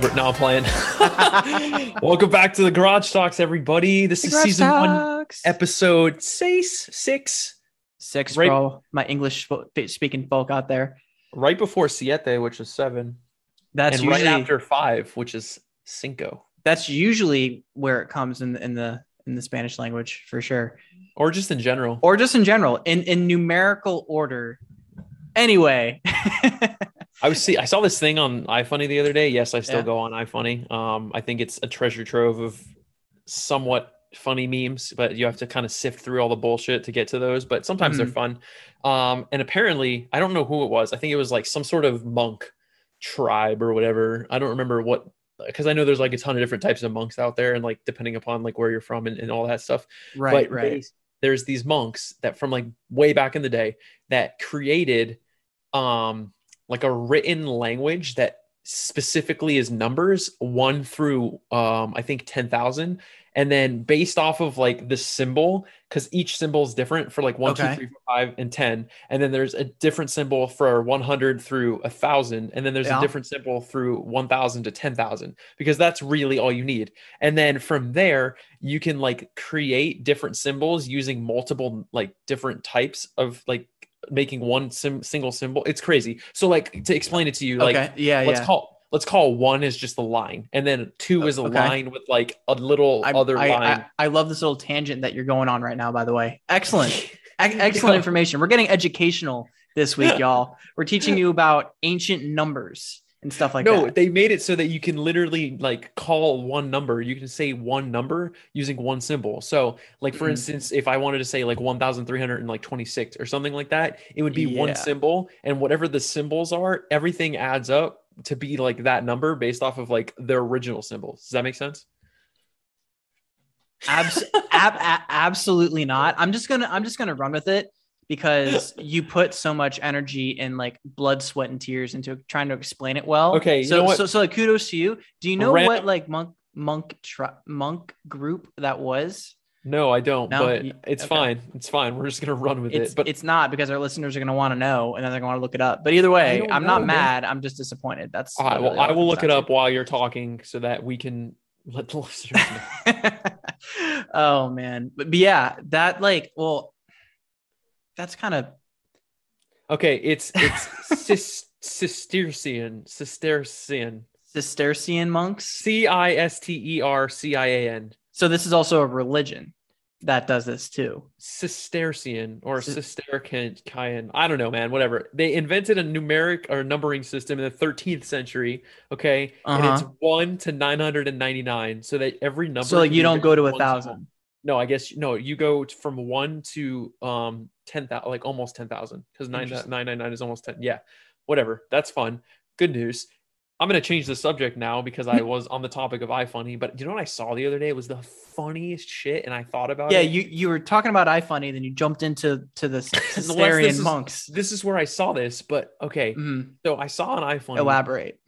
Albert. Now playing. Welcome back to the Garage Talks, everybody. This is season one, episode six, six, Six Right- all my English speaking folk out there. right before Siete, which is seven, That's and usually right after five, which is cinco, that's usually where it comes in in the in the Spanish language for sure, or just in general. or just in general in in numerical order. Anyway, I was see. I saw this thing on iFunny the other day. Yes, I still Yeah. go on iFunny. Um, I think it's a treasure trove of somewhat funny memes, but you have to kind of sift through all the bullshit to get to those. But sometimes they're fun. Um, and apparently, I don't know who it was. I think it was like some sort of monk tribe or whatever. I don't remember what because I know there's like a ton of different types of monks out there, and like depending upon like where you're from and, and all that stuff right, but right. they- there's these monks that from like way back in the day that created um like a written language that specifically is numbers one through um i think 10,000 and then based off of like the symbol because each symbol is different for like one, Okay. three, four, five, and 10 and then there's a different symbol for 100 through a thousand and then there's Yeah. a different symbol through 1000 to 10,000 because that's really all you need and then from there you can like create different symbols using multiple like different types of like making one sim- single symbol it's crazy so like to explain it to you like okay, yeah, let's yeah. call let's call one is just the line and then two is a Okay. line with like a little I, other I, line I, I love this little tangent that you're going on right now. By the way, excellent. Ex- excellent information. We're getting educational this week, y'all. We're teaching you about ancient numbers and stuff like no that. No, they made it so that you can literally like call one number you can say one number using one symbol so like for Mhm. instance if i wanted to say like 1326 or something like that it would be Yeah. one symbol and whatever the symbols are everything adds up to be like that number based off of like the original symbols does that make sense Abs- ab- absolutely not. I'm just gonna I'm just gonna run with it because you put so much energy and like blood, sweat, and tears into trying to explain it well. Okay, so so so like kudos to you. Do you know Ran- what like monk monk tri- monk group that was? no i don't No? but it's okay. fine it's fine we're just gonna run with It's it but it's not because our listeners are gonna want to know and then they're gonna want to look it up. But either way, I'm not know, man. mad. I'm just disappointed. That's all right well i will look it up while you're talking so that we can let the listeners know oh man, but, but yeah, that like well, that's kind of Okay, it's it's cis, Cistercian, Cistercian, Cistercian monks. C I S T E R C I A N, So this is also a religion that does this too. Cistercian or Cis- Cistercian. I don't know, man. Whatever. They invented a numeric or numbering system in the 13th century. Okay, and it's Uh-huh. one to 999, so that every number. So like you don't go to a symbol. No, I guess no. You go from one to um ten thousand, like almost ten thousand, because nine nine nine nine is almost ten. Yeah, whatever. That's fun. Good news. I'm gonna change the subject now because I was on the topic of iFunny. But you know what I saw the other day? It was the funniest shit, and I thought about Yeah, it. you you were talking about iFunny, then you jumped into to the Unless Cistercian is- monks. This is where I saw this, but okay. Mhm. So I saw an iFunny Elaborate.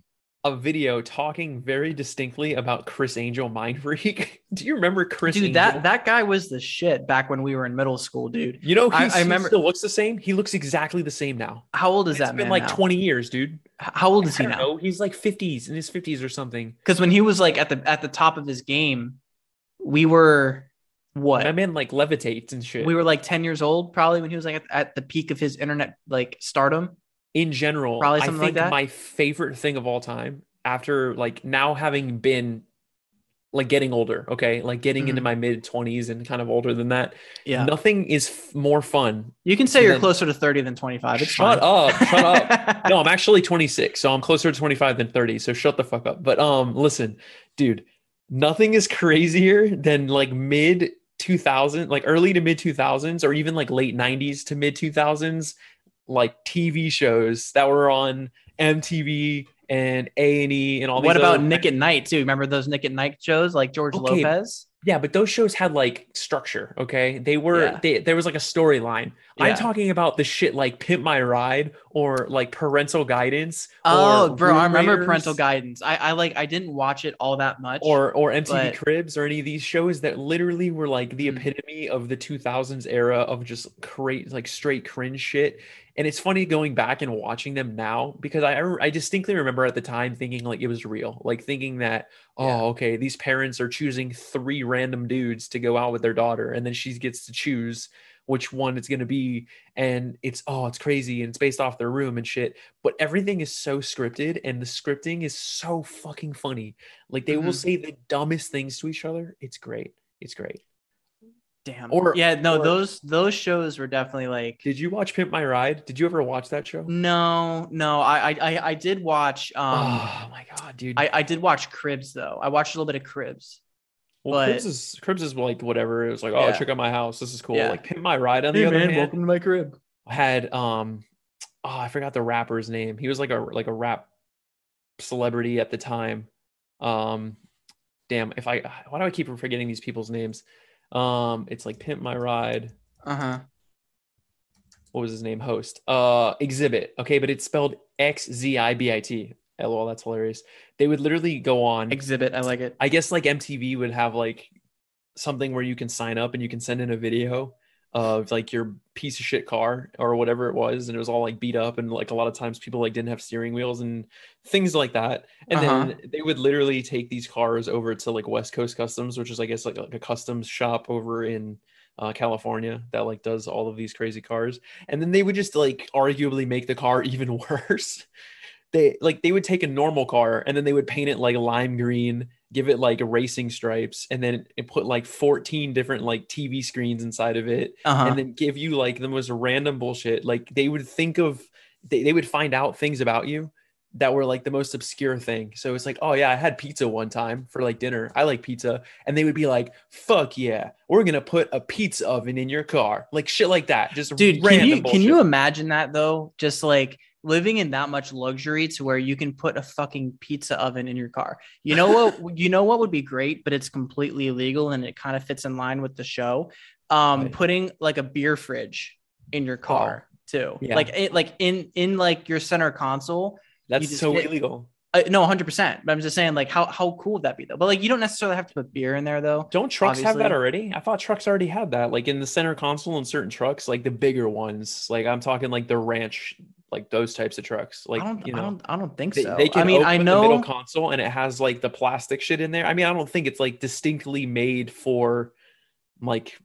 A video talking very distinctly about Criss Angel Mind Freak. Do you remember Criss? Dude, Angel? that that guy was the shit back when we were in middle school, dude. you know, I- I he still looks the same. He looks exactly the same now. How old is It's that It's been like now? 20 years, dude. How old is I he now? know. He's like 50s in his 50s or something. Because when he was like at the at the top of his game, we were what? That man like levitates and shit. we were like 10 years old probably when he was like at, at the peak of his internet like stardom. In general, Probably I something like think that. my favorite thing of all time after like now having been like getting older, okay, like getting into Mhm. my mid 20s and kind of older than that. Yeah. Nothing is f- more fun. You can say you're then- closer to 30 than 25. It's Shut fine. up. Shut up. no, I'm actually 26, so I'm closer to 25 than 30. So shut the fuck up. But um, listen, dude, nothing is crazier than like mid 2000, like early to mid 2000s, or even like late 90s to mid 2000s, like TV shows that were on MTV and A and E and all. What about other- Nick at Nite too? Remember those Nick at Nite shows like George Okay, Lopez? Yeah, but those shows had like structure. Okay, they were Yeah. they, there was like a storyline. Yeah. I'm talking about the shit like Pimp My Ride or like Parental Guidance. Oh, or bro, I remember Raiders, parental guidance. I, I like I didn't watch it all that much. or or MTV but- Cribs or any of these shows that literally were like the Mhm. epitome of the 2000s era of just create like straight cringe shit. And it's funny going back and watching them now because I I distinctly remember at the time thinking like it was real, like thinking that oh Yeah. okay these parents are choosing three random dudes to go out with their daughter, and then she gets to choose which one it's going to be and it's oh it's crazy and it's based off their room and shit. But everything is so scripted and the scripting is so fucking funny. Like they will Mhm. say the dumbest things to each other. It's great. It's great Damn. Or- yeah, no, or- those those shows were definitely like did you watch pimp my ride did you ever watch that show no, no. I I I, I did watch um oh my god dude I, I did watch Cribs though. I watched a little bit of Cribs. well but- cribs is cribs is like whatever it was like oh Yeah. check out my house this is cool Yeah. like pimp my ride on the other hand Welcome to my crib. had um oh i forgot the rapper's name he was like a like a rap celebrity at the time um damn if i why do i keep forgetting these people's names um it's like pimp my ride. Uh huh. what was his name? Host. Uh Xzibit. Okay but it's spelled x-z-i-b-i-t lol that's hilarious. They would literally go on. Xzibit. I like it. I guess like MTV would have like something where you can sign up and you can send in a video of like your piece of shit car or whatever it was and it was all like beat up and like a lot of times people like didn't have steering wheels and things like that. And Uh-huh. then they would literally take these cars over to like West Coast Customs which is I guess like, like a customs shop over in uh, California that like does all of these crazy cars. And then they would just like arguably make the car even worse. They like they would take a normal car and then they would paint it like lime green give it like racing stripes and then it put like 14 different like tv screens inside of it Uh huh. and then give you like the most random bullshit. Like they would think of they, they would find out things about you that were like the most obscure thing. So it's like oh yeah i had pizza one time for like dinner. I like pizza. And they would be like fuck yeah we're gonna put a pizza oven in your car. Like shit like that. Just Dude, can random you can you imagine that though? Just like living in that much luxury to where you can put a fucking pizza oven in your car. You know what? you know what would be great, but it's completely illegal and it kind of fits in line with the show. Um, Right. putting like a beer fridge in your car too. Yeah. Like it, like in in like your center console. that's so illegal Uh, no, hundred percent. But I'm just saying, like, how how cool would that be though? But like, you don't necessarily have to put beer in there though. Don't trucks have that already? I thought trucks already had that. Like in the center console in certain trucks, like the bigger ones. Like I'm talking like the ranch, like those types of trucks. Like I don't, you I know, don't, I don't think they, so. they can I mean, I know. the middle console and it has like the plastic shit in there. I mean, I don't think it's like distinctly made for like.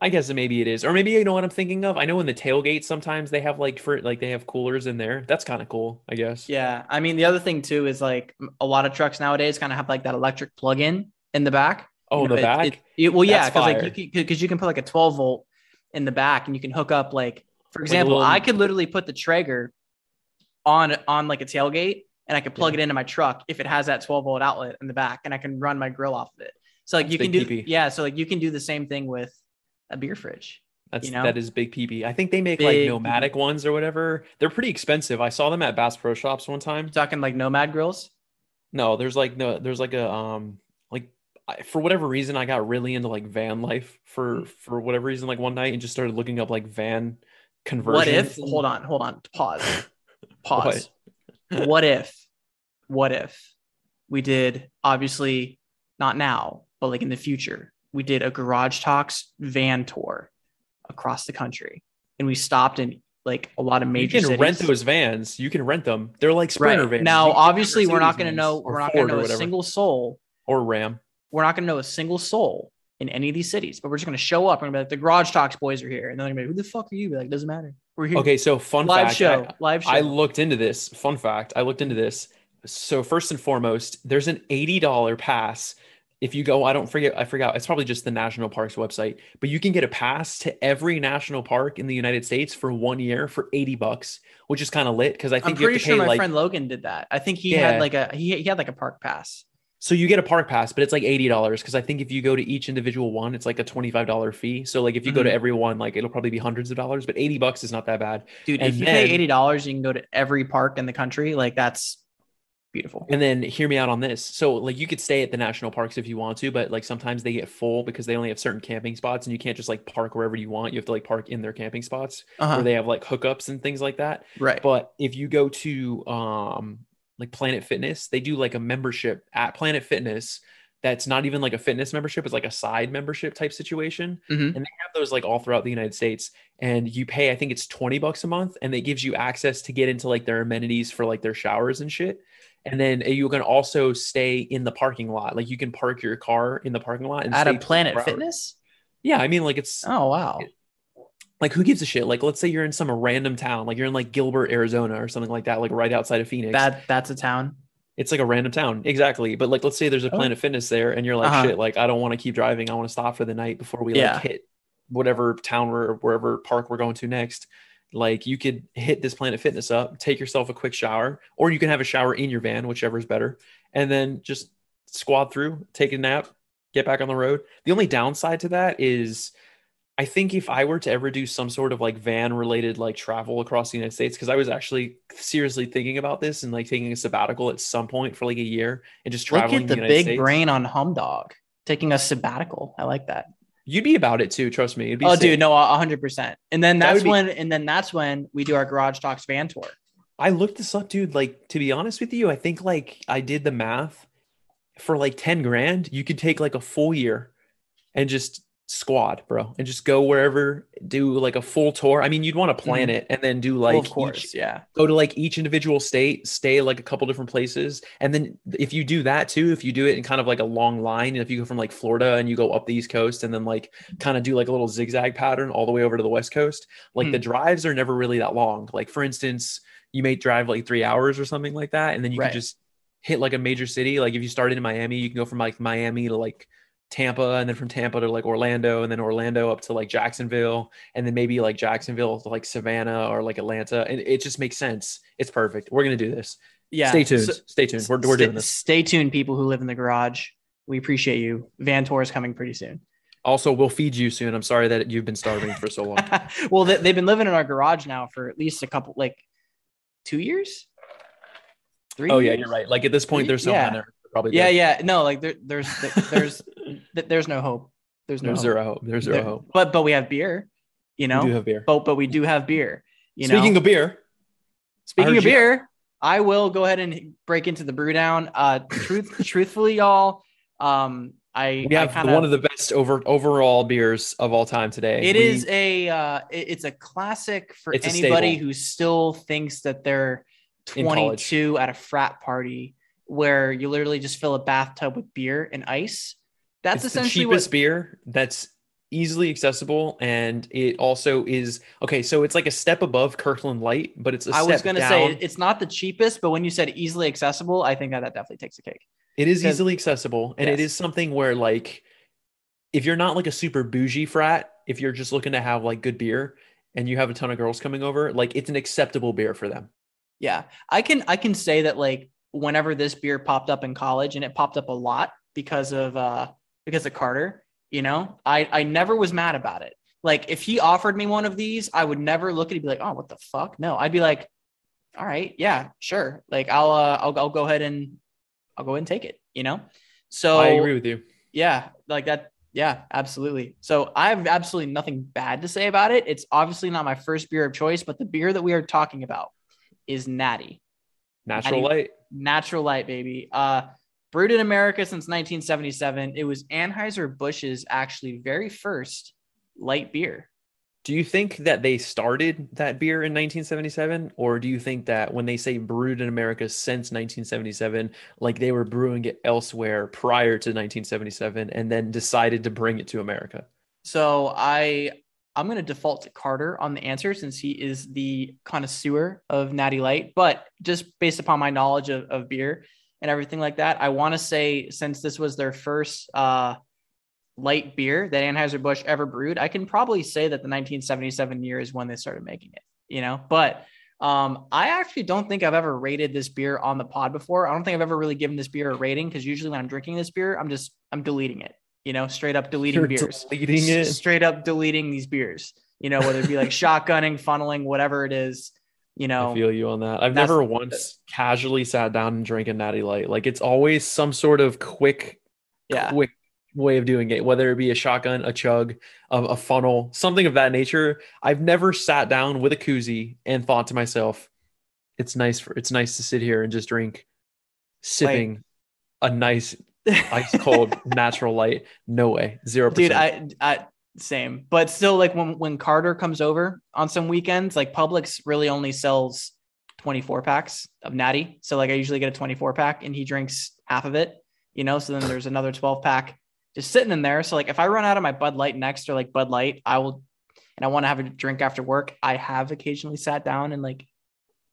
I guess maybe it is, or maybe you know what I'm thinking of. I know in the tailgate sometimes they have like for like they have coolers in there. That's kind of cool, I guess. Yeah, I mean, the other thing too is like a lot of trucks nowadays kind of have like that electric plug-in in the back. Oh, You the it- back. it- it- well, yeah, because like you can because you can put like a 12 volt in the back, and you can hook up like, for example, little- I could literally put the Traeger on on like a tailgate, and I could plug it into my truck if it has that 12 volt outlet in the back, and I can run my grill off of it. So like That's you can do PP. yeah, so like you can do the same thing with a beer fridge. That's you know? that is big PB. I think they make like Big nomadic ones or whatever. They're pretty expensive. I saw them at Bass Pro Shops one time. talking like Nomad grills. No, there's like no, there's like a um like I, for whatever reason I got really into like van life for for whatever reason like one night and just started looking up like van conversions. What if? Hold on, hold on. Pause. Pause. what if? What if we did obviously not now, but like in the future, we did a Garage Talks van tour across the country, and we stopped in like a lot of major. You can cities. rent those vans. You can rent them. They're like sprinter right vans. now, obviously, we're not going to know. We're not going to know a single soul. or Ram. We're not going to know a single soul in any of these cities, but we're just going to show up and we're going to be like, the Garage Talks boys are here, and then they're going to be like, who the fuck are you? Be like, doesn't matter. We're here. Okay, so fun live fact. show. I- live show. I looked into this. Fun fact. I looked into this. So first and foremost, there's an $80 pass. If you go, I don't forget, I forgot. It's probably just the National Parks website, but you can get a pass to every national park in the United States for one year for 80 bucks, which is kind of lit because I I'm think you pretty have to pay sure my like friend Logan did that. I think he Yeah. had like a he, he had like a park pass. So you get a park pass, but it's like $80 because I think if you go to each individual one, it's like a $25 fee. So like if you go to Mhm. every one, like it'll probably be hundreds of dollars, but 80 bucks is not that bad. Dude, And if you then- pay eighty dollars, you can go to every park in the country. Like that's beautiful. And then hear me out on this. So like you could stay at the national parks if you want to, but like sometimes they get full because they only have certain camping spots and you can't just like park wherever you want. You have to like park in their camping spots Uh-huh. where they have like hookups and things like that. Right. But if you go to um like Planet Fitness, they do like a membership at Planet Fitness that's not even like a fitness membership it's like a side membership type situation Mhm. and they have those like all throughout the united states and you pay i think it's 20 bucks a month and it gives you access to get into like their amenities for like their showers and shit and then you can also stay in the parking lot like you can park your car in the parking lot and At a Planet Fitness? yeah i mean like it's Oh wow. Like who gives a shit like let's say you're in some random town like you're in like gilbert arizona or something like that like right outside of phoenix That that's a town. it's like a random town exactly but like let's say there's a Oh. planet fitness there and you're like Uh-huh. shit like i don't want to keep driving i want to stop for the night before we Yeah. like hit whatever town or wherever park we're going to next like you could hit this planet fitness up take yourself a quick shower or you can have a shower in your van whichever is better and then just squad through take a nap get back on the road the only downside to that is I think if I were to ever do some sort of like van related like travel across the United States, because I was actually seriously thinking about this and like taking a sabbatical at some point for like a year and just traveling. Look at the United big States. brain on Humdog taking a sabbatical. I like that. You'd be about it too, trust me. It'd be Oh, sick. dude, no, hundred percent. And then That that's would be- when, and then that's when we do our Garage Talks van tour. I looked this up, dude. Like to be honest with you, I think like I did the math for like 10 grand, you could take like a full year and just squad, bro, and just go wherever, do like a full tour. I mean, you'd want to plan Mhm. it and then do Well, like of course, each- yeah. go to like each individual state, stay like a couple different places. And then if you do that too, if you do it in kind of like a long line, and if you go from like Florida and you go up the East Coast and then like kind of do like a little zigzag pattern all the way over to the West Coast, like Hmm. the drives are never really that long. Like for instance, you may drive like three hours or something like that. And then you Right. can just hit like a major city. Like if you started in Miami, you can go from like Miami to like Tampa and then from Tampa to like Orlando and then Orlando up to like Jacksonville and then maybe like Jacksonville to like Savannah or like Atlanta. And it just makes sense. It's perfect. We're going to do this. Yeah. Stay tuned. So- Stay tuned. We're, we're stay, doing this. Stay tuned, people who live in the garage. We appreciate you. Van tour is coming pretty soon. Also, we'll feed you soon. I'm sorry that you've been starving for so long. well, they, they've been living in our garage now for at least a couple, like two years. Three. Oh yeah, you're right. Like at this point, there's someone Yeah. there. Probably Yeah, yeah. No, like there, there's, there's, there's no hope. There's no There's hope. zero hope. There's zero There- hope. But but we have beer. You know. We do have beer. but but we do have beer. You know Speaking know. of beer, Speaking of you- beer, I will go ahead and break into the brew down. Uh, truth, truthfully, y'all, um, I we I have kinda, one of the best over overall beers of all time today. It We- is a uh, it- it's a classic for anybody who still thinks that they're 22 at a frat party where you literally just fill a bathtub with beer and ice. That's it's the essentially cheapest what beer that's easily accessible and it also is okay so it's like a step above kirkland light but it's a I was going to say. It's not the cheapest, but when you said easily accessible, I think that that definitely takes a cake. It is easily accessible and it Yes. is something where like if you're not like a super bougie frat if you're just looking to have like good beer and you have a ton of girls coming over like it's an acceptable beer for them Yeah, I can I can say that like whenever this beer popped up in college, and it popped up a lot because of uh because of Carter. You know, I I never was mad about it. Like if he offered me one of these, I would never look at it and be like, oh, what the fuck? No, I'd be like, all right, yeah, sure. Like I'll uh, I'll I'll go ahead and I'll go ahead and take it. You know, so i agree with you yeah, like that. Yeah, absolutely. So I have absolutely nothing bad to say about it. It's obviously not my first beer of choice, but the beer that we are talking about is Natty. natural Natty- light Natural Light, baby. Uh, brewed in America since 1977. It was Anheuser-Busch's actually very first light beer. do you think that they started that beer in 1977 or do you think that when they say brewed in america since 1977 like they were brewing it elsewhere prior to 1977 and then decided to bring it to america So I I'm going to default to Carter on the answer since he is the connoisseur of Natty Light. But just based upon my knowledge of, of beer and everything like that, I want to say since this was their first uh, light beer that Anheuser-Busch ever brewed, I can probably say that the 1977 year is when they started making it, you know, but um, I actually don't think I've ever rated this beer on the pod before. I don't think I've ever really given this beer a rating because usually when I'm drinking this beer, I'm just, I'm deleting it, you know, straight up deleting You're beers deleting it straight up deleting these beers, you know, whether it be like shotgunning, funneling, whatever it is, you know, I feel you on that. I've never once casually sat down and drank a natty light. Like it's always some sort of quick, yeah. quick way of doing it, whether it be a shotgun, a chug, a, a funnel, something of that nature. I've never sat down with a koozie and thought to myself, it's nice for it's nice to sit here and just drink sipping a nice ice cold natural light. No way, zero. percent. Dude, I, I same, but still, like when when Carter comes over on some weekends, like Publix really only sells 24 packs of Natty. So like I usually get a 24 pack, and he drinks half of it. You know, so then there's another 12 pack just sitting in there. So like if I run out of my Bud Light next or like Bud Light, I will, and I want to have a drink after work. I have occasionally sat down and like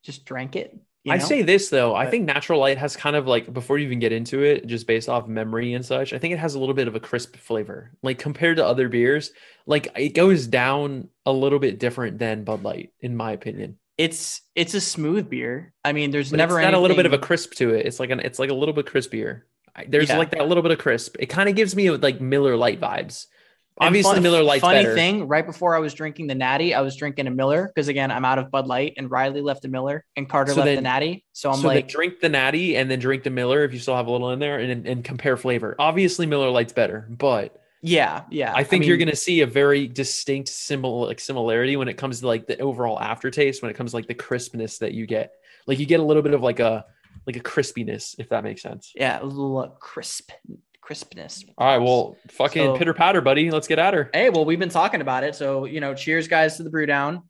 just drank it. I say this though, I think natural light has kind of like before you even get into it, just based off memory and such. I think it has a little bit of a crisp flavor, like compared to other beers. Like it goes down a little bit different than Bud Light, in my opinion. It's it's a smooth beer. I mean, there's but never got anything... a little bit of a crisp to it. It's like an it's like a little bit crispier. There's yeah. like that little bit of crisp. It kind of gives me like Miller Lite vibes. Obviously, fun, Miller Lite. Funny better. thing, right before I was drinking the Natty, I was drinking a Miller because again, I'm out of Bud Light, and Riley left a Miller, and Carter so left then, the Natty. So I'm so like, drink the Natty and then drink the Miller if you still have a little in there, and and compare flavor. Obviously, Miller Lite's better, but yeah, yeah. I think I mean, you're going to see a very distinct similar like similarity when it comes to like the overall aftertaste. When it comes to like the crispness that you get, like you get a little bit of like a like a crispiness, if that makes sense. Yeah, a little uh, crisp crispness. All right, well, fucking so, pitter patter, buddy. Let's get at her. Hey, well, we've been talking about it, so you know, cheers, guys, to the brew down.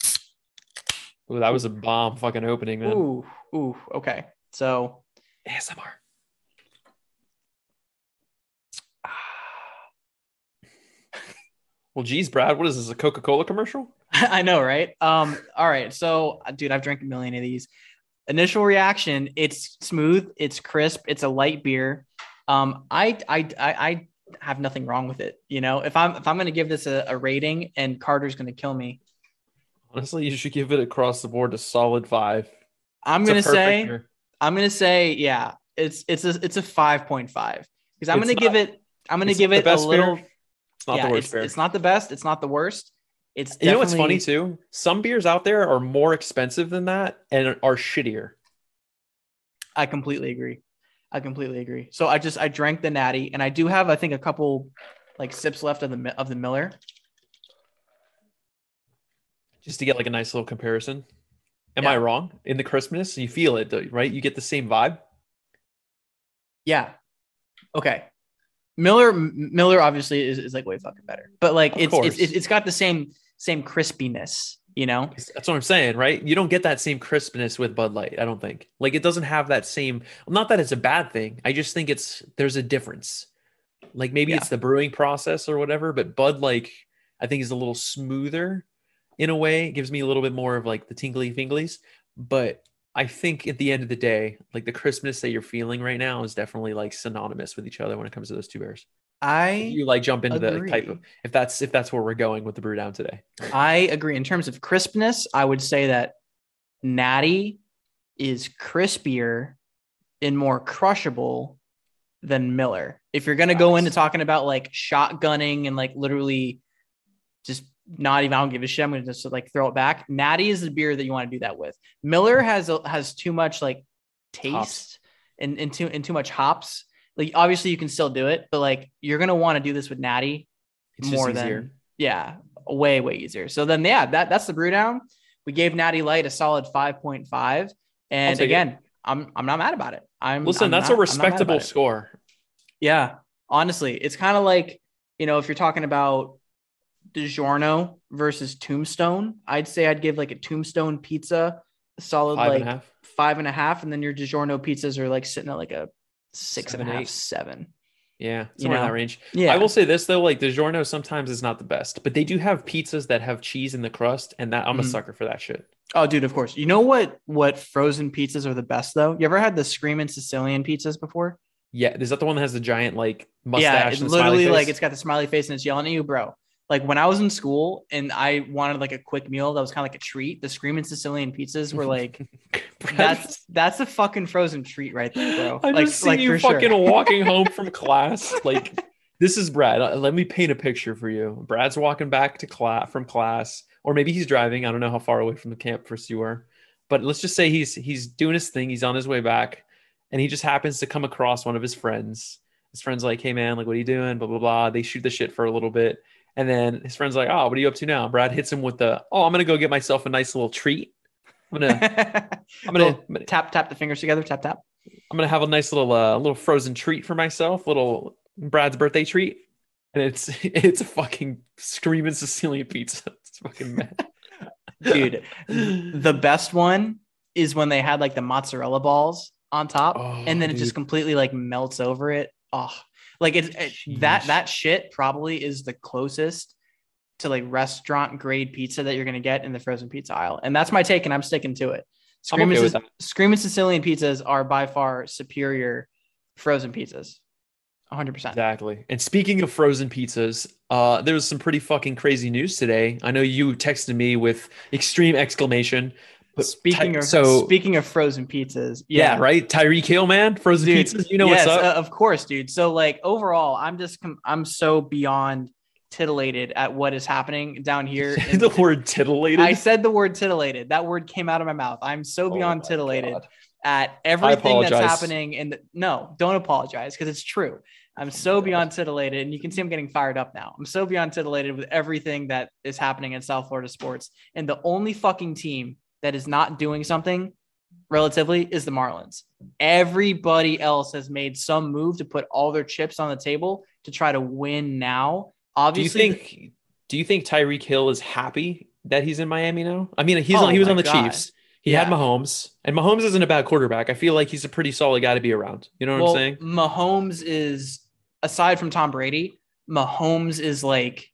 Ooh, that was a bomb fucking opening, man. Ooh, ooh, okay. So ASMR. well, geez, Brad, what is this? A Coca Cola commercial? I know, right? Um, all right. So, dude, I've drank a million of these. Initial reaction: It's smooth, it's crisp, it's a light beer. Um, I, I, I, I have nothing wrong with it. You know, if I'm if I'm going to give this a, a rating, and Carter's going to kill me. Honestly, you should give it across the board a solid five. I'm going to say, year. I'm going to say, yeah, it's it's a it's a five point five because I'm going to give it. I'm going to give it a little. Beer. It's not yeah, the worst. It's, it's, not the best. It's not the worst. It's you know what's funny too? Some beers out there are more expensive than that and are shittier. I completely agree. I completely agree. So I just I drank the natty, and I do have I think a couple like sips left of the of the Miller, just to get like a nice little comparison. Am yeah. I wrong in the crispness? You feel it, right? You get the same vibe. Yeah. Okay. Miller Miller obviously is, is like way fucking better, but like it's, it's it's got the same same crispiness, you know. That's what I'm saying, right? You don't get that same crispness with Bud Light. I don't think. Like it doesn't have that same. Not that it's a bad thing. I just think it's there's a difference. Like maybe yeah. it's the brewing process or whatever, but Bud like I think is a little smoother in a way. It gives me a little bit more of like the tingly finglies, but I think at the end of the day, like the crispness that you're feeling right now is definitely like synonymous with each other when it comes to those two bears. I you like jump into agree. the type of if that's if that's where we're going with the brew down today. I agree. In terms of crispness, I would say that Natty is crispier and more crushable than Miller. If you're gonna go into talking about like shotgunning and like literally just not even I don't give a shit. I'm gonna just like throw it back. Natty is the beer that you want to do that with. Miller has has too much like taste and, and too and too much hops. Like obviously you can still do it, but like you're gonna want to do this with Natty it's more than yeah, way way easier. So then yeah, that that's the brew down. We gave Natty Light a solid 5.5, and again, it. I'm I'm not mad about it. I'm listen. I'm that's not, a respectable score. Yeah, honestly, it's kind of like you know if you're talking about DiGiorno versus Tombstone, I'd say I'd give like a Tombstone pizza a solid five like and five and a half, and then your DiGiorno pizzas are like sitting at like a six seven, and a half, eight. seven. Yeah, somewhere you know? in that range. Yeah. I will say this though, like DiGiorno sometimes is not the best, but they do have pizzas that have cheese in the crust, and that I'm mm. a sucker for that shit. Oh, dude, of course. You know what? What frozen pizzas are the best though? You ever had the screaming Sicilian pizzas before? Yeah, is that the one that has the giant like mustache? Yeah, it's literally like it's got the smiley face and it's yelling at you, bro like when I was in school and I wanted like a quick meal that was kind of like a treat, the screaming Sicilian pizzas were like that's that's a fucking frozen treat right there, bro. I like, just see like, you fucking sure. walking home from class. Like this is Brad. Uh, let me paint a picture for you. Brad's walking back to class from class, or maybe he's driving. I don't know how far away from the campus you are, but let's just say he's he's doing his thing. He's on his way back, and he just happens to come across one of his friends. His friend's like, "Hey man, like what are you doing?" Blah blah blah. They shoot the shit for a little bit and then his friend's like, "Oh, what are you up to now?" Brad hits him with the, "Oh, I'm gonna go get myself a nice little treat. I'm gonna, I'm gonna, gonna tap tap the fingers together, tap tap." I'm gonna have a nice little uh, little frozen treat for myself, little Brad's birthday treat, and it's it's a fucking screaming Sicilian pizza. It's fucking mad. dude. the best one is when they had like the mozzarella balls on top, Oh, and then it dude. just completely like melts over it. Oh, like it's it, that that shit probably is the closest to like restaurant grade pizza that you're gonna get in the frozen pizza aisle, and that's my take, and I'm sticking to it. Screaming, okay Screaming Sicilian pizzas are by far superior frozen pizzas. 100%. Exactly. And speaking of frozen pizzas, uh, there was some pretty fucking crazy news today. I know you texted me with extreme exclamation. But Speaking Ty- of so speaking of frozen pizzas, yeah, right. Tyreek Hill, man, frozen Dude, pizzas. You know yes, what's up? uh, of course, dude. So like overall, I'm just com- I'm so beyond titillated at what is happening down here. in- the word titillated. I said the word titillated. That word came out of my mouth. I'm so Oh beyond my titillated God. at everything that's happening. And no, don't apologize because it's true. I'm so beyond titillated, and you can see I'm getting fired up now. I'm so beyond titillated with everything that is happening in South Florida sports, and the only fucking team that is not doing something relatively is the Marlins. Everybody else has made some move to put all their chips on the table to try to win now. Obviously, do you think? Do you think Tyreek Hill is happy that he's in Miami now? I mean, he's Oh on, he was on the God. Chiefs. He had Mahomes, and Mahomes isn't a bad quarterback. I feel like he's a pretty solid guy to be around. You know what well, I'm saying? Mahomes is aside from Tom Brady, Mahomes is like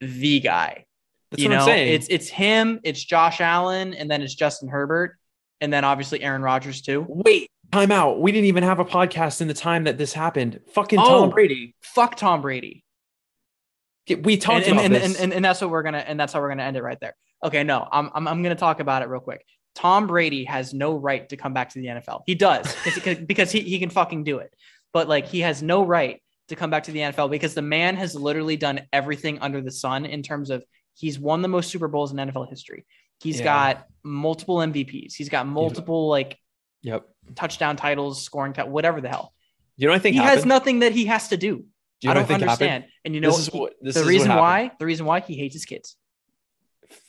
the guy. That's you what know, I'm saying. it's it's him, it's Josh Allen, and then it's Justin Herbert, and then obviously Aaron Rodgers too. Wait, time out. We didn't even have a podcast in the time that this happened. Fucking Oh. Tom Brady. Fuck Tom Brady. We talked and, about and, this. and, and, and that's what we're gonna and that's how we're gonna end it right there. Okay, no, I'm I'm, I'm gonna talk about it real quick. Tom Brady has no right to come back to the NFL. He does because because he, he can fucking do it, but like he has no right to come back to the NFL because the man has literally done everything under the sun in terms of he's won the most Super Bowls in NFL history. He's Yeah. got multiple MVPs. He's got multiple like yep. touchdown titles, scoring, ti- whatever the hell. You know I think He has nothing that he has to do. Do you I don't I think happened? understand. And you know This he- what this the reason happened. why the reason why he hates his kids.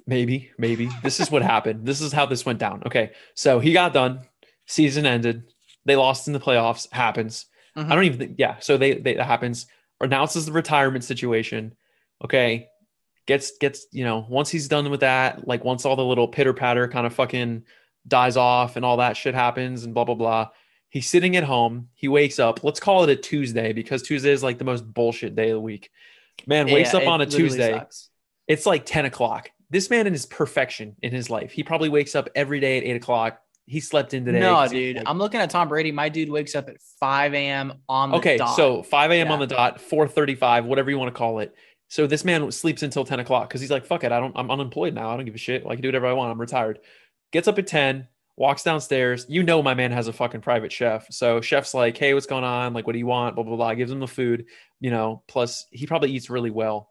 Maybe, maybe. This is what happened. This is how this went down. Okay. So he got done. Season ended. They lost in the playoffs. Happens. Mhm. I don't even think, yeah. So they, they that happens. Announces the retirement situation. Okay. Gets gets, you know, once he's done with that, like once all the little pitter patter kind of fucking dies off and all that shit happens and blah blah blah. He's sitting at home. He wakes up. Let's call it a Tuesday because Tuesday is like the most bullshit day of the week. Man wakes Yeah, up on a Tuesday. sucks. It's like 10 o'clock. This man is perfection in his life. He probably wakes up every day at 8 o'clock. He slept in today. No, dude. like- I'm looking at Tom Brady. My dude wakes up at 5 a.m. on the dot. okay, dot. so 5 a.m. on the dot, 4:35, whatever you want to call it. So this man sleeps until 10 o'clock because he's like, fuck it, I don't, I'm unemployed now. I don't give a shit. Like, I can do whatever I want. I'm retired. Gets up at 10, walks downstairs. You know, my man has a fucking private chef. So chef's like, hey, what's going on? Like, what do you want? Blah blah blah. Gives him the food. You know, plus he probably eats really well.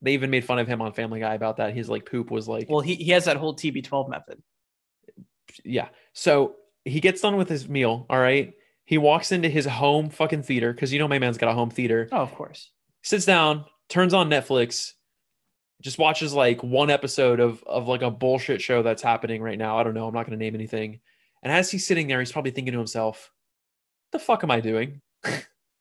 They even made fun of him on Family Guy about that. His like poop was like well, he, he has that whole TB12 method. yeah. So he gets done with his meal. All right. He walks into his home fucking theater because you know my man's got a home theater. Oh, of course. Sits down, turns on Netflix, just watches like one episode of of like a bullshit show that's happening right now. I don't know. I'm not going to name anything. And as he's sitting there, he's probably thinking to himself, "The fuck am I doing?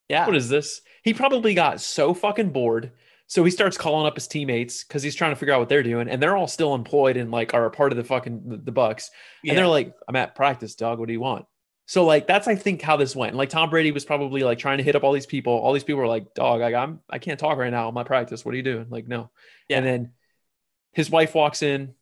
Yeah. What is this?" He probably got so fucking bored. So he starts calling up his teammates because he's trying to figure out what they're doing, and they're all still employed and like are a part of the fucking the, the Bucks. yeah. And they're like, I'm at practice, dog. What do you want? So like that's I think how this went. Like Tom Brady was probably like trying to hit up all these people. All these people were like, dog, I, I'm I can't talk right now. I'm practice. What are you doing? Like, no. Yeah. And then his wife walks in.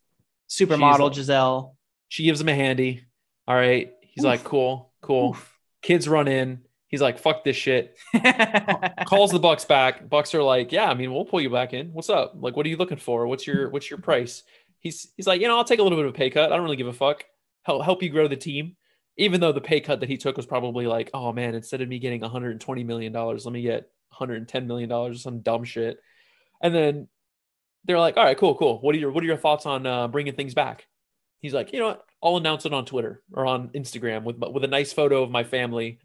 Supermodel like- Gisele. She gives him a handy. All right. He's Oof. like, cool, cool. Oof. Kids run in. He's like, fuck this shit. Calls the Bucks back. Bucks are like, yeah, I mean, we'll pull you back in. What's up? Like, what are you looking for? What's your what's your price? He's he's like, you know, I'll take a little bit of a pay cut. I don't really give a fuck. Help help you grow the team. Even though the pay cut that he took was probably like, oh man, instead of me getting 120 million dollars, let me get 110 million dollars or some dumb shit. And then they're like, all right, cool, cool. What are your what are your thoughts on uh, bringing things back? He's like, you know what? I'll announce it on Twitter or on Instagram with with a nice photo of my family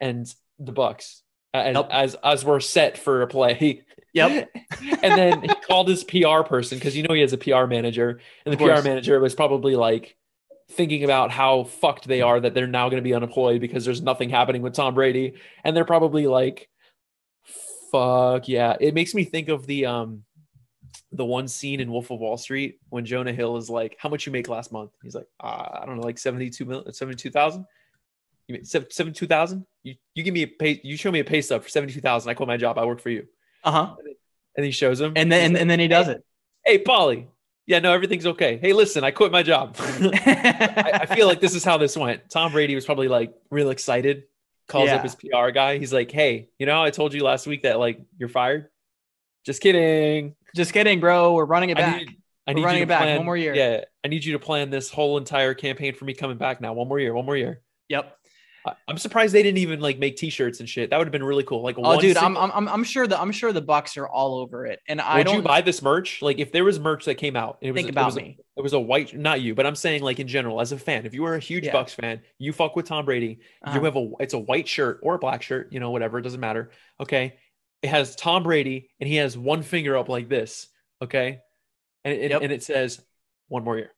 and the Bucks as Yep. as, as we're set for a play. Yep. and then he called his PR person because you know he has a PR manager, and the PR manager was probably like, thinking about how fucked they are that they're now going to be unemployed because there's nothing happening with Tom Brady. And they're probably like, fuck yeah. It makes me think of the, um, the one scene in Wolf of Wall Street when Jonah Hill is like, "How much you make last month?" He's like, uh, "I don't know, like seventy-two million, seventy-two thousand. You mean seventy-two thousand? You you give me a pay, you show me a pay stub for seventy-two thousand. I quit my job. I work for you." Uh huh. And he shows him, and then and, like, and, then he does it. Hey, Paulie. Yeah, no, everything's okay. Hey, listen, I quit my job. I, I, feel like this is how this went. Tom Brady was probably like real excited. Calls yeah. up his PR guy. He's like, "Hey, you know, I told you last week that like you're fired." Just kidding. Just kidding, bro. We're running it I back. need, I need We're running you it to back. plan- One more year. Yeah, I need you to plan this whole entire campaign for me coming back now. One more year. One more year. Yep. I'm surprised they didn't even like make T-shirts and shit. That would have been really cool. Like, Oh, dude, I'm, I'm I'm sure the I'm sure the Bucks are all over it, and I would don't you buy this merch? Like, if there was merch that came out, and it was think it about was a- me. it was a white, not you, but I'm saying like in general, as a fan, if you were a huge Yeah. Bucks fan, you fuck with Tom Brady, Uh-huh. you have a it's a white shirt or a black shirt, you know, whatever, it doesn't matter. Okay. It has Tom Brady and he has one finger up like this. Okay. And it, Yep. and it says one more year.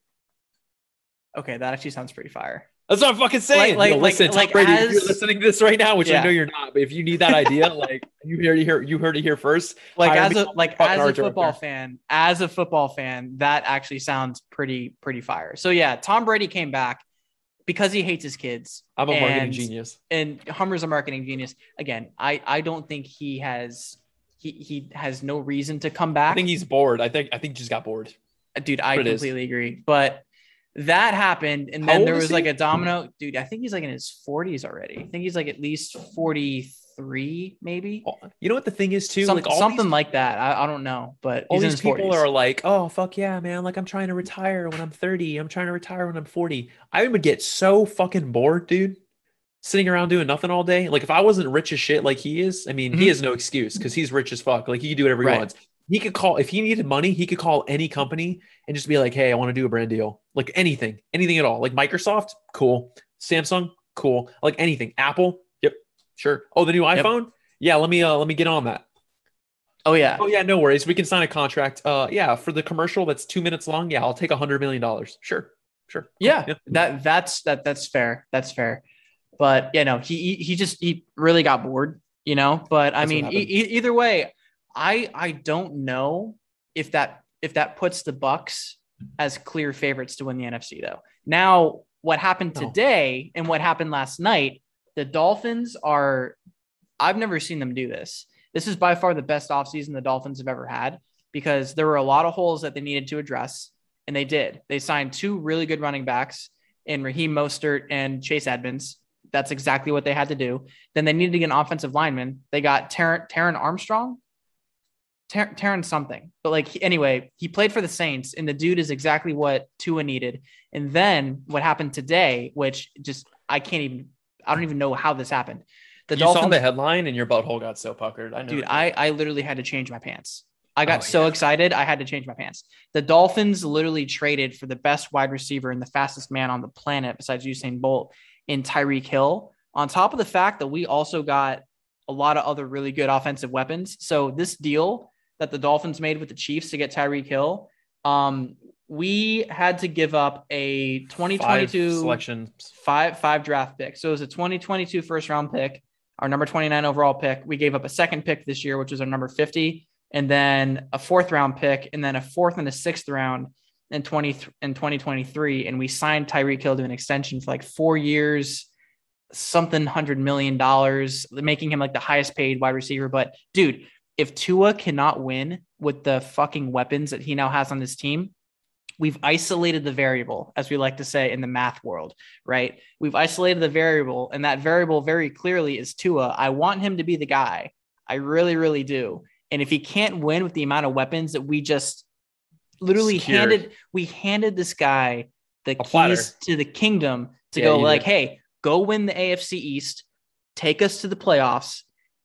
Okay, that actually sounds pretty fire. That's what I'm fucking saying. like- Yo, like- listen, Tom like Brady, if you're listening to this right now, which Yeah. I know you're not, but if you need that idea, like you heard it here, you heard it here first. Like as a like as a football fan, as a football fan, that actually sounds pretty pretty fire. So yeah, Tom Brady came back because he hates his kids. I'm a marketing genius. and Hummer's a marketing genius. Again, I I don't think he has he he has no reason to come back. I think he's bored. I think I think he just got bored. dude, I what it is. completely agree. But that happened, and then there was like a domino. Dude, I think he's like in his 40s already. I think he's like at least 43, maybe. You know what the thing is too? Some- like something these, like that. I, I don't know, but all these people 40s. are like, oh fuck yeah, man! Like I'm trying to retire when I'm 30. I'm trying to retire when I'm 40. I would get so fucking bored, dude. Sitting around doing nothing all day. Like if I wasn't rich as shit like he is, I mean, he Mhm. has no excuse because he's rich as fuck. Like he can do whatever he Right. wants. He could call if he needed money, he could call any company and just be like, "Hey, I want to do a brand deal." Like anything, anything at all. Like Microsoft, cool. Samsung, cool. Like anything. Apple, yep, sure. Oh, the new Yep. iPhone, yeah. Let me uh, let me get on that. oh yeah, Oh yeah, no worries. We can sign a contract. Uh, yeah, for the commercial that's two minutes long. Yeah, I'll take a hundred million dollars. Sure, sure. Cool. yeah, that that's that that's fair. That's fair. But you know, he he- just he really got bored, you know. But I That's mean, e- either way, I I don't know if that if that puts the Bucks as clear favorites to win the NFC though. Now, what happened today and what happened last night, the Dolphins are I've never seen them do this. This is by far the best offseason the Dolphins have ever had because there were a lot of holes that they needed to address, and they did. They signed two really good running backs in Raheem Mostert and Chase Edmonds. That's exactly what they had to do. Then they needed to get an offensive lineman. They got Terron, Terron Armstrong, Tar- Terron something. But like he- anyway, he played for the Saints, and the dude is exactly what Tua needed. And then what happened today, which just I can't even, I don't even know how this happened. The you Dolphins, saw the headline and your butthole got so puckered. I know. dude. I I literally had to change my pants. I got Oh, so yeah. excited, I had to change my pants. The Dolphins literally traded for the best wide receiver and the fastest man on the planet besides Usain Bolt in Tyreek Hill. On top of the fact that we also got a lot of other really good offensive weapons. So this deal that the Dolphins made with the Chiefs to get Tyreek Hill, um, we had to give up a Five 2022 selection. five five draft pick. So it was a 2022 first round pick, our number 29 overall pick. We gave up a second pick this year, which was our number 50, and then a fourth round pick, and then a fourth and a sixth round in 20 in 2023. And we signed Tyreek Hill to an extension for like four years, something hundred million dollars, making him like the highest paid wide receiver. But dude, if Tua cannot win with the fucking weapons that he now has on his team, we've isolated the variable, as we like to say in the math world, right? We've isolated the variable, and that variable very clearly is Tua. I want him to be the guy. I really, really do. And if he can't win with the amount of weapons that we just literally Secured. handed, we handed this guy the A platter. keys to the kingdom to Yeah, go like, did. hey, go win the AFC East, take us to the playoffs,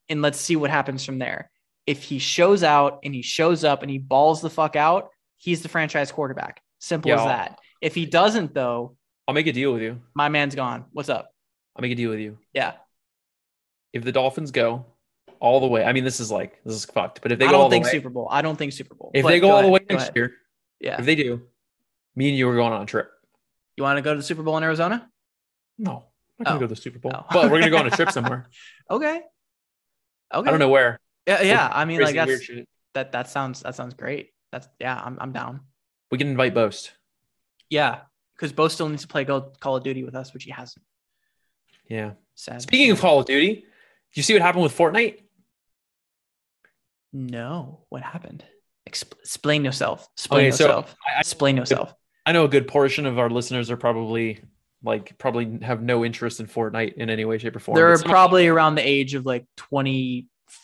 and let's see what happens from there. If he shows out and he shows up and he balls the fuck out, he's the franchise quarterback. Simple as that. If he doesn't, though, I'll make a deal with you. my man's gone. What's up? I'll make a deal with you. Yeah. If the Dolphins go all the way, I mean, this is like this is fucked. But if they I go all don't the think way, Super Bowl. I don't think Super Bowl. if But they go, go all the way next ahead. year, Yeah. if they do, me and you are going on a trip. You want to go to the Super Bowl in Arizona? No, I'm not gonna Oh. go to the Super Bowl, Oh. but we're gonna go on a trip somewhere. Okay. Okay. I don't know where. Yeah, yeah. I mean, like that's that. That sounds that sounds great. That's yeah. I'm I'm down. We can invite Boast. Yeah, because Bo still needs to play Call of Duty with us, which he hasn't. Yeah. Sad. Speaking of Call of Duty, do you see what happened with Fortnite? no, what happened? Exp- explain yourself. Explain Okay, so yourself. I, I explain yourself. I know a good portion of our listeners are probably like probably have no interest in Fortnite in any way, shape, or form. They're probably around the age of like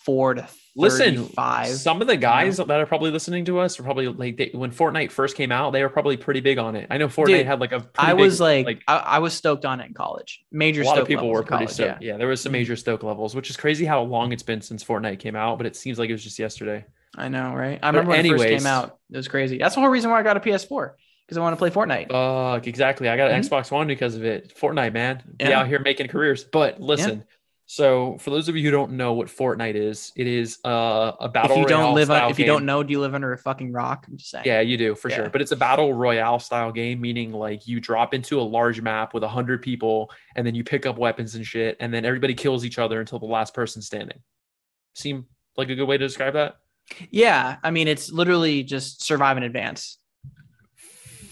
24 to listen. 35. Some of the guys that are probably listening to us are probably like they, when Fortnite first came out, they were probably pretty big on it. I know Fortnite Dude, had like a. I I big, was like, like I, I was stoked on it in college. Major a lot stoke of people were pretty college, stoked. Yeah. there was some Mhm. major stoke levels, which is crazy how long it's been since Fortnite came out, but it seems like it was just yesterday. I know, right? I But remember when it first came out. It was crazy. That's the whole reason why I got a PS4 because I want to play Fortnite. Fuck, exactly. I got an Mhm. Xbox One because of it. Fortnite, man. Be Yeah. out here making careers. But listen, so for those of you who don't know what Fortnite is, it is uh, a battle if you don't royale live, on, if you don't know, do you live under a fucking rock? I'm just saying. Yeah, you do for Yeah. sure. But it's a battle royale style game, meaning like you drop into a large map with a hundred people, and then you pick up weapons and shit, and then everybody kills each other until the last person standing. Seem like a good way to describe that? Yeah, I mean, it's literally just survive in advance.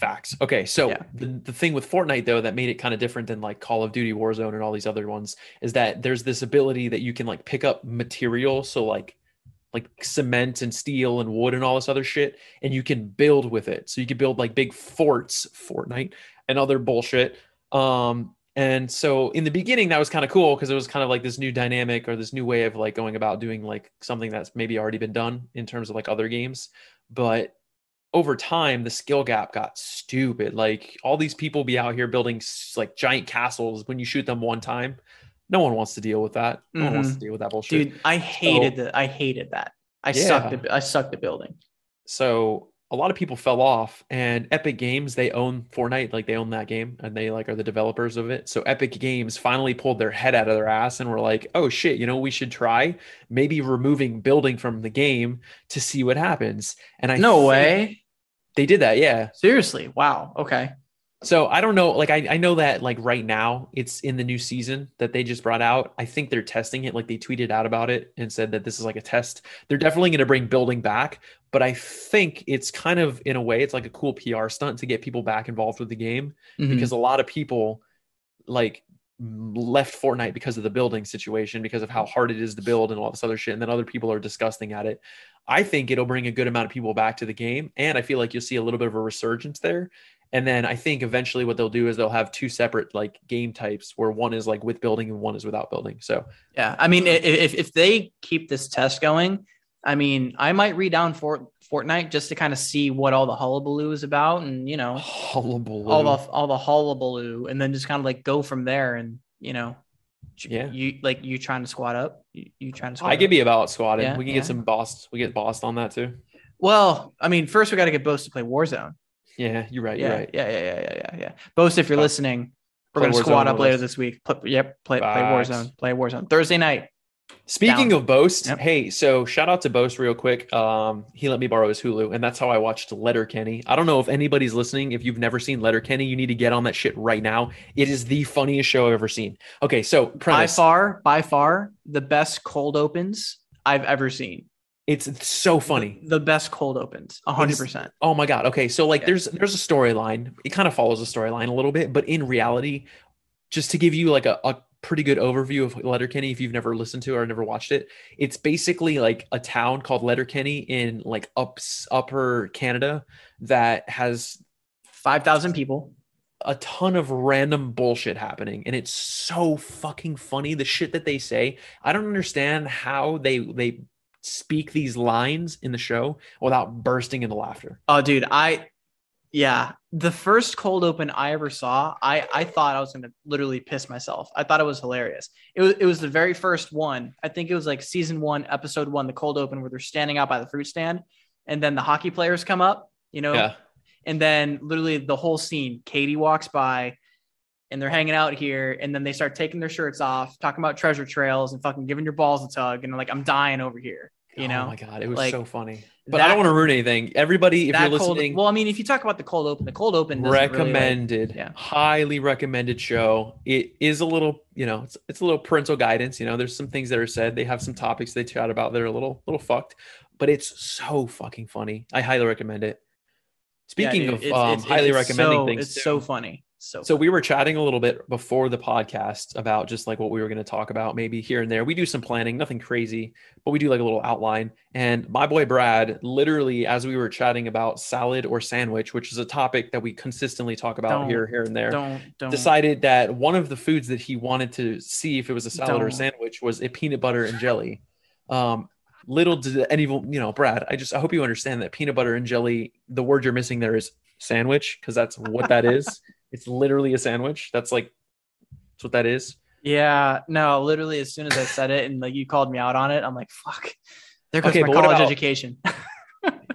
Facts. Okay, so Yeah. the, the thing with Fortnite though that made it kind of different than like Call of Duty Warzone and all these other ones is that there's this ability that you can like pick up material, so like like cement and steel and wood and all this other shit, and you can build with it. So you can build like big forts, Fortnite, and other bullshit. Um, and so in the beginning that was kind of cool because it was kind of like this new dynamic or this new way of like going about doing like something that's maybe already been done in terms of like other games. But over time the skill gap got stupid like all these people be out here building like giant castles when you shoot them one time no one wants to deal with that no one wants to deal with that bullshit Mm-hmm. Dude, I hated that. I hated that. I Yeah. sucked at I sucked at building. so a lot of people fell off and epic games they own fortnite like they own that game and they like are the developers of it so epic games finally pulled their head out of their ass and were like oh shit you know we should try maybe removing building from the game to see what happens and i No think way. They did that yeah Seriously. Wow. Okay. So I don't know. Like I, I know that like right now it's in the new season that they just brought out. I think they're testing it. Like they tweeted out about it and said that this is like a test. They're definitely going to bring building back, but I think it's kind of in a way it's like a cool PR stunt to get people back involved with the game Mhm. because a lot of people like left Fortnite because of the building situation because of how hard it is to build and all this other shit and then other people are disgusting at it. I think it'll bring a good amount of people back to the game and I feel like you'll see a little bit of a resurgence there. And then I think eventually what they'll do is they'll have two separate like game types where one is like with building and one is without building. So Yeah, I mean, if if they keep this test going, I mean, I might read down Fort Fortnite just to kind of see what all the hullabaloo is about, and you know, hullabaloo. all the all the hullabaloo, and then just kind of like go from there, and you know, Yeah. you like you trying to squat up, you, you trying to squat I up? could be about squatting. Yeah, we can yeah. get some boss. We get bossed on that too. Well, I mean, first we got to get Boast to play Warzone. Yeah, you're right. Yeah, You're right. yeah, yeah, yeah, yeah, yeah, yeah. Boast, if you're Uh, listening, we're gonna squat up later this week. Pl- yep, play play Warzone, play Warzone Thursday night. Speaking Down. of Boast, Yep. hey, so shout out to Boast real quick. Um, he let me borrow his Hulu, and that's how I watched Letterkenny. I don't know if anybody's listening. If you've never seen Letterkenny, you need to get on that shit right now. It is the funniest show I've ever seen. Okay, so By far, by far, the best cold opens I've ever seen. it's, so funny. The, the best cold opens, hundred percent. Oh my god. Okay, so like Yeah. there's there's a storyline. It kind of follows a storyline a little bit, but in reality, just to give you like a, a pretty good overview of Letterkenny, if you've never listened to or never watched it, it's basically like a town called Letterkenny in like ups upper Canada that has Five thousand people. a ton of random bullshit happening and it's so fucking funny the shit that they say. I don't understand how they they speak these lines in the show without bursting into laughter. Oh, dude, I, yeah, the first cold open I ever saw, I I thought I was gonna literally piss myself. I thought it was hilarious. It was it was the very first one. I think it was like season one, episode one, the cold open where they're standing out by the fruit stand, and then the hockey players come up, you know, yeah and then literally the whole scene, Katie walks by. And they're hanging out here, and then they start taking their shirts off, talking about treasure trails and fucking giving your balls a tug, and like, "I'm dying over here," you oh know. oh my god it was like, so funny But I don't want to ruin anything. Everybody, if you're cold, listening, well, I mean, if you talk about the cold open, the cold open doesn't really, like- recommended, yeah. highly recommended show. It is a little, you know, it's, it's a little parental guidance. You know, there's some things that are said. They have some topics they chat about that are a little, little fucked, but it's so fucking funny. I highly recommend it. Yeah, Speaking dude, of it's- um, it's- highly recommending so- things, It's too. so funny. So, So we were chatting a little bit before the podcast about just like what we were going to talk about, maybe here and there. We do some planning, nothing crazy, but we do like a little outline. And my boy Brad, literally, as we were chatting about salad or sandwich, which is a topic that we consistently talk about Don't- here, here and there, don't don't decided that one of the foods that he wanted to see if it was a salad or a sandwich was a peanut butter and jelly. Um, little did any, you know, Brad, I just I hope you understand that peanut butter and jelly. The word you're missing there is sandwich because that's what that is. It's literally a sandwich. That's like that's what that is. Yeah, no, literally as soon as I said it and like you called me out on it, I'm like, fuck. There goes Okay, my but college about- education.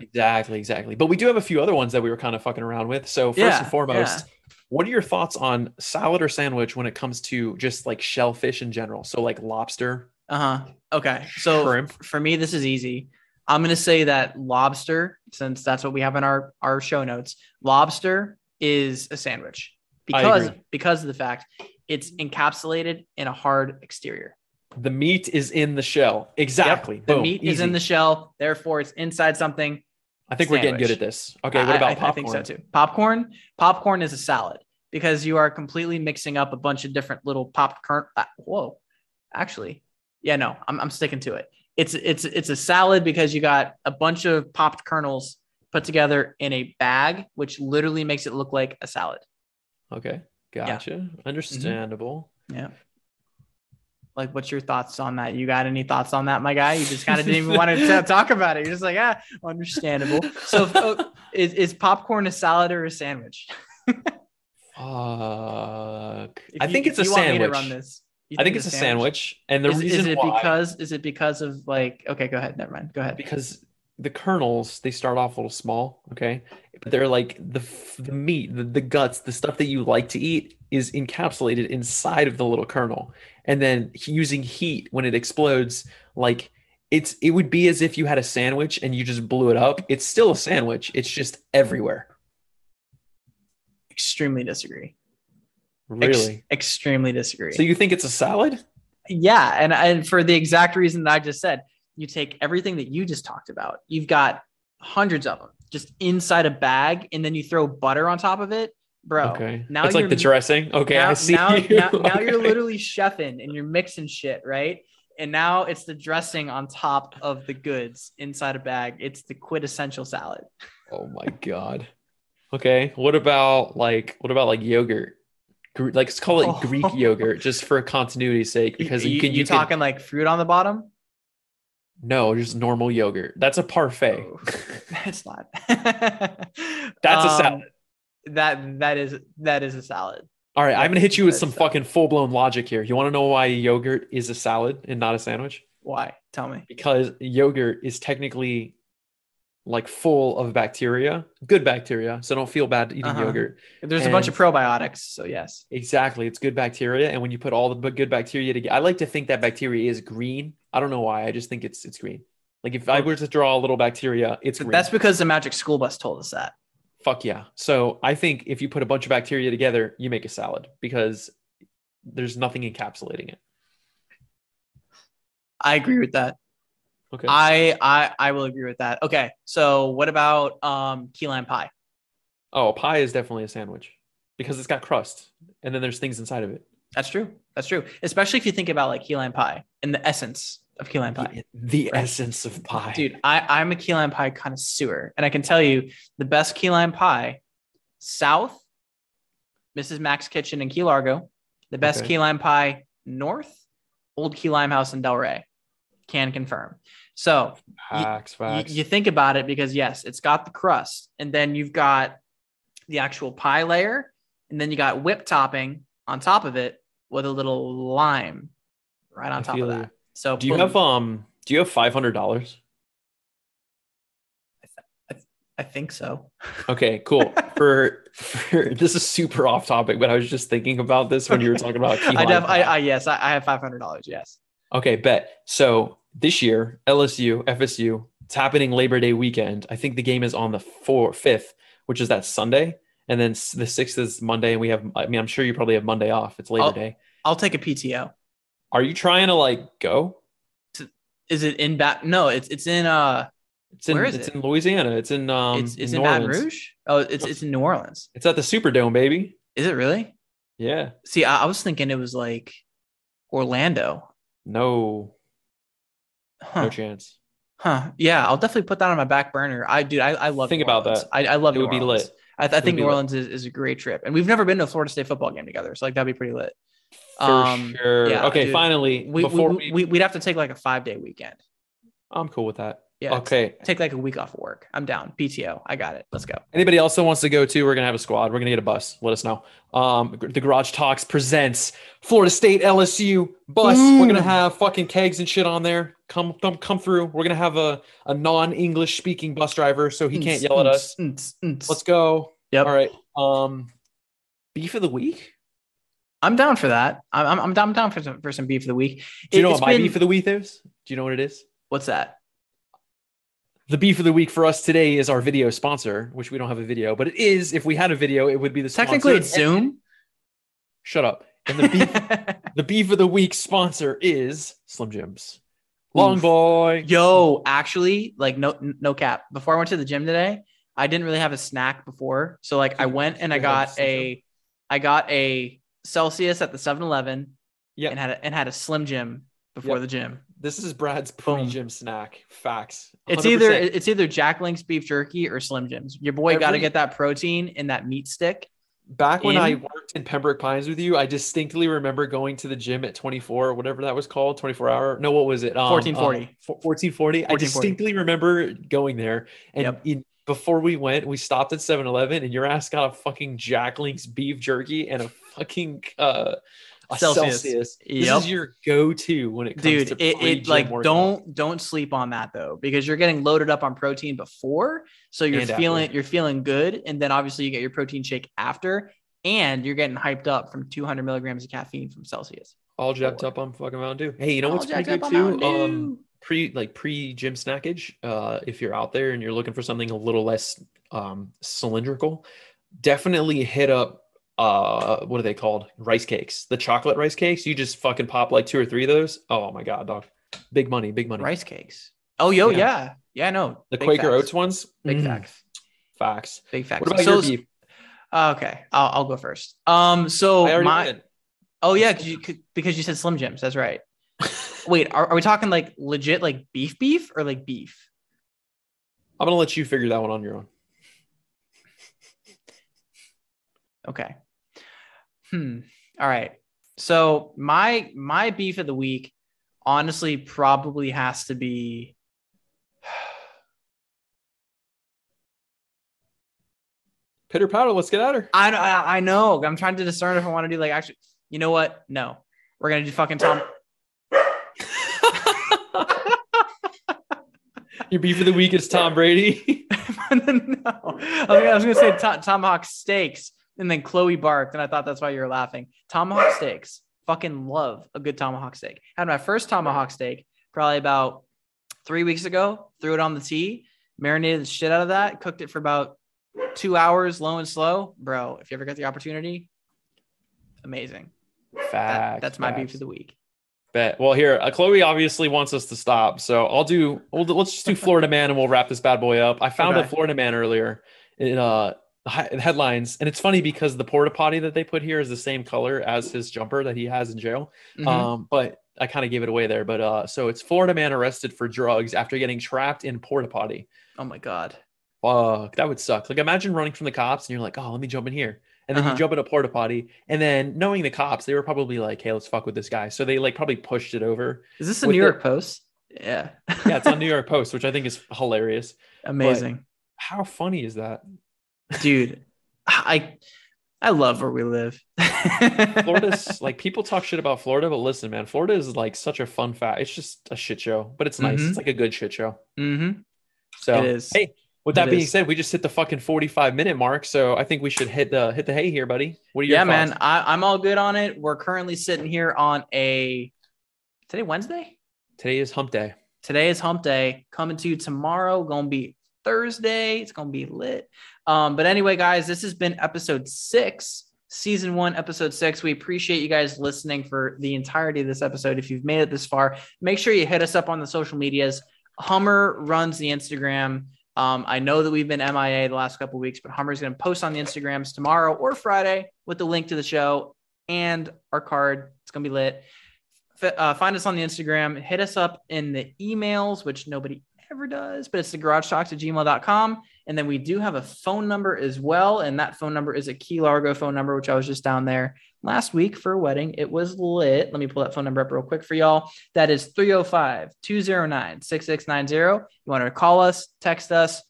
Exactly, exactly. But we do have a few other ones that we were kind of fucking around with. So first Yeah, and foremost, what are your thoughts on salad or sandwich when it comes to just like shellfish in general? So like lobster, Uh-huh. Okay. So shrimp. for me, this is easy. I'm gonna say that lobster, since that's what we have in our our show notes, lobster is a sandwich because because of the fact it's encapsulated in a hard exterior. The meat is in the shell. Exactly. Yep, the Boom. meat is in the shell, therefore it's inside something. I think we're getting good at this. Okay, what I- about I, popcorn? I think so too. Popcorn, popcorn is a salad because you are completely mixing up a bunch of different little popcorn. Uh, whoa, actually, yeah, no, I'm, I'm sticking to it. It's it's it's a salad because you got a bunch of popped kernels put together in a bag, which literally makes it look like a salad. Okay, gotcha. Understandable. Yeah. Like, what's your thoughts on that? You got any thoughts on that, my guy? You just kind of didn't even want to talk about it. You're just like, ah, understandable. So, oh, is, is popcorn a salad or a sandwich? Fuck. If I you- think it's a you want me to sandwich. run this. I think it's a sandwich, and the Is, reason is it why because is it because of like okay, go ahead, never mind. Go ahead. because the kernels they start off a little small, okay, but they're like the the meat, the, the guts, the stuff that you like to eat is encapsulated inside of the little kernel, and then using heat when it explodes, like it's it would be as if you had a sandwich and you just blew it up. It's still a sandwich. It's just everywhere. Extremely disagree. Ex- Really. extremely disagree. So you think it's a salad? yeah, and and for the exact reason that I just said, you take everything that you just talked about. You've got hundreds of them just inside a bag, and then you throw butter on top of it, bro. okay. now it's like the dressing. Okay, now, I see. now, you. now, now you're literally chefing and you're mixing shit, right? And now it's the dressing on top of the goods inside a bag. It's the quintessential salad. Oh my god. Okay. What about like what about like yogurt? Like let's call it Oh. Greek yogurt just for continuity's sake because you, you, can you, you, can talking like fruit on the bottom? No just normal yogurt. That's a parfait. Oh, That's not. That's a Um, salad. That that is that is a salad. All right, I'm gonna hit you with some salad. fucking full blown logic here. You want to know why yogurt is a salad and not a sandwich? Why? Tell me. Because yogurt is technically like full of bacteria, good bacteria. So don't feel bad eating Uh-huh. yogurt. There's a bunch of probiotics, so yes. Exactly. It's good bacteria. And when you put all the good bacteria together, I like to think that bacteria is green. I don't know why. I just think it's it's green. Like if I were to draw a little bacteria, it's green. That's because the Magic School Bus told us that. Fuck yeah. So I think if you put a bunch of bacteria together, you make a salad because there's nothing encapsulating it. I agree with that. Okay. I I I will agree with that. Okay, so what about um key lime pie? oh, pie is definitely a sandwich because it's got crust and then there's things inside of it. That's true. That's true. Especially if you think about like key lime pie and the essence of key lime pie. The, the Right. essence of pie. Dude, I, I'm a key lime pie connoisseur, and I can tell you the best key lime pie, South, Mrs. Mac's Kitchen in Key Largo. The best Okay. key lime pie, North, Old Key Lime House in Delray. Can confirm. So Facts, you, facts. you think about it because yes, it's got the crust, and then you've got the actual pie layer, and then you got whipped topping on top of it with a little lime right on I top of that. you. So do you have um do you have five hundred dollars? I think so. Okay, cool. For, for this is super off topic, but I was just thinking about this when you were talking about I, def- I, I yes, I, I have five hundred dollars. Yes. Okay, bet. So this year, LSU, FSU, It's happening Labor Day weekend. I think the game is on the four fifth, which is that Sunday, and then the sixth is Monday. And we have, I mean, I'm sure you probably have Monday off. It's Labor I'll- Day. I'll take a PTO. Are you trying to like go? Is it in Bat? No, it's it's in uh, It's in Where is it's it? in Louisiana. It's in um it's it's in Baton Orleans. Rouge. Oh, it's it's in New Orleans. It's at the Superdome, baby. Is it really? Yeah. See, I, I was thinking it was like Orlando. No, Huh. no chance. Huh. Yeah, I'll definitely put that on my back burner. I dude, I, I love. Think about Orleans. that. I, I love. It New would be lit. I, I think New lit. Orleans is, is a great trip, and we've never been to a Florida State football game together, so like that'd be pretty lit. For Um, sure. yeah, okay, dude. finally, We, before we, we, we'd have to take like a five day weekend. I'm cool with that. Yeah. Okay. Take like a week off of work. I'm down. PTO. I got it. Let's go. Anybody else that wants to go too? we're gonna have a squad. We're gonna get a bus. Let us know. Um, the Garage Talks presents Florida State LSU bus. We're gonna have fucking kegs and shit on there. Come, come, come through. We're gonna have a, a non-English speaking bus driver, so he can't yell at us. Let's go. Yep. All right. Um, beef of the week. I'm down for that. I'm I'm, I'm down, I'm down for some for some beef of the week. Do you know what my been- beef of the week is? Do you know what it is? What's that? The beef of the week for us today is our video sponsor, which we don't have a video, but it is. If we had a video, it would be the Technically, sponsor. it's Zoom. Shut up. And the beef, the beef of the week sponsor is Slim Jims. Long Oof. boy. Yo, actually, like no no cap. Before I went to the gym today, I didn't really have a snack before. So like I went and I got a I got a Celsius at the 7-Eleven Yep. and had a, and had a Slim Jim before Yep. the gym. This is Brad's pre-gym snack. Facts. It's 100%. either it's either Jack Link's beef jerky or Slim Jims. Your boy got to get that protein in that meat stick. back when I worked in Pembroke Pines with you. I distinctly remember going to the gym at 24, whatever that was called, 24 hour. No, what was it? Um, 1440. uh, fo- 1440. I distinctly remember going there and Yep. in, before we went, we stopped at 7-Eleven and your ass got a fucking Jack Link's beef jerky and a fucking uh Celsius. Celsius. This is your go-to when it comes Dude, to it, it like workouts. don't don't sleep on that though because you're getting loaded up on protein before, so you're And after. feeling you're feeling good, and then obviously you get your protein shake after, and you're getting hyped up from 200 milligrams of caffeine from Celsius. all jacked up on fucking Mountain Dew. Hey, you know All what's pretty good too? Um, pre like pre gym snackage uh if you're out there and you're looking for something a little less um cylindrical definitely hit up uh what are they called rice cakes the chocolate rice cakes you just fucking pop like two or three of those oh my god dog big money big money rice cakes. Oh, yo, Yeah. yeah, yeah, no, the big quaker facts. oats ones big mm, facts, facts big facts. what about So- your beef Okay, I'll, I'll go first. Um, so i already my went. oh yeah, 'cause you could, because you said Slim Jims. That's right. Wait, are, are we talking like legit like beef beef or like beef? i'm gonna let you figure that one on your own Okay. Hmm. All right. So my my beef of the week honestly probably has to be pitter patter let's get at her I know I I know. I'm trying to discern if I want to do like actually you know what? No. We're gonna do fucking Tom. your beef of the week is tom brady no. I was, gonna, I was gonna say to- tomahawk steaks and then Chloe barked, and I thought that's why you were laughing. Tomahawk steaks. Fucking love a good tomahawk steak. Had my first tomahawk steak probably about three weeks ago. Threw it on the tea, marinated the shit out of that, cooked it for about two hours, low and slow. Bro, if you ever get the opportunity, amazing. That- that's my beef of the week. Bet. Well, here, uh, Chloe obviously wants us to stop, so I'll do. We'll, let's just do Florida Man, and we'll wrap this bad boy up. I found a Florida Man earlier in uh hi- headlines, and it's funny because the porta potty that they put here is the same color as his jumper that he has in jail. Mhm. Um, but I kind of gave it away there. But uh, so it's Florida Man arrested for drugs after getting trapped in porta potty. oh my god. Fuck, that would suck. Like imagine running from the cops and you're like, oh, let me jump in here. And then Uh-huh. you jump in a porta potty, and then knowing the cops, they were probably like, "Hey, let's fuck with this guy." So they like probably pushed it over. Is this a New the- York Post? Yeah. Yeah, it's on New York Post, which I think is hilarious. Amazing. How funny is that? Dude, I I love where we live. Florida's like people talk shit about Florida, but listen, man, Florida is like such a fun fact. It's just a shit show, but it's nice. Mhm. It's like a good shit show. mm-hmm. So It is. hey, with that It being is. said, we just hit the fucking 45 minute mark. So I think we should hit the hit the hay here, buddy. What are your Yeah, thoughts? man. I, I'm all good on it. We're currently sitting here on a today Wednesday. Today is hump day. today is hump day. Coming to you tomorrow, gonna be Thursday. It's gonna be lit. Um, but anyway, guys, this has been episode six, season one, episode six. We appreciate you guys listening for the entirety of this episode. If you've made it this far, make sure you hit us up on the social medias. Hummer runs the Instagram. Um, I know that we've been MIA the last couple weeks, but Hummer's going to post on the Instagrams tomorrow or Friday with the link to the show and our card. It's going to be lit. F- uh, find us on the Instagram. Hit us up in the emails, which nobody ever does, but it's the garage talks at gmail.com. And then we do have a phone number as well. And that phone number is a Key Largo phone number, which I was just down there last week for a wedding. It was lit. Let me pull that phone number up real quick for y'all. That is 305 209 6690. You want to call us, text us,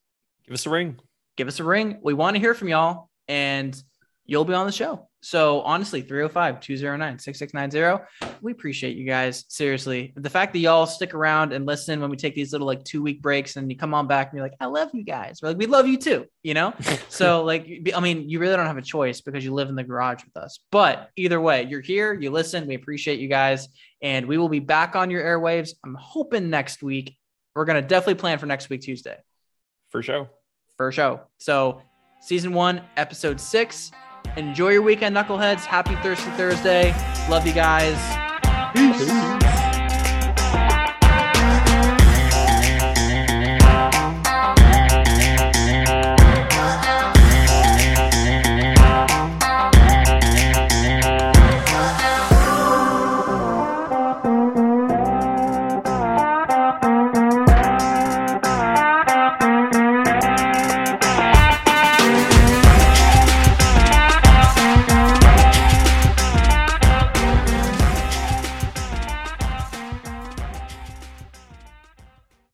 give us a ring. Give us a ring. We want to hear from y'all, and you'll be on the show. So honestly, 305 209 6690. We appreciate you guys. Seriously. The fact that y'all stick around and listen when we take these little like two week breaks and you come on back and you're like, I love you guys. We're like, we love you too, you know? so, like, I mean, you really don't have a choice because you live in the garage with us. But either way, you're here, you listen. We appreciate you guys. And we will be back on your airwaves. I'm hoping next week. We're going to definitely plan for next week, Tuesday. For sure. For sure. So, season one, episode six. Enjoy your weekend, knuckleheads. Happy Thirsty Thursday. Love you guys. Peace. Peace.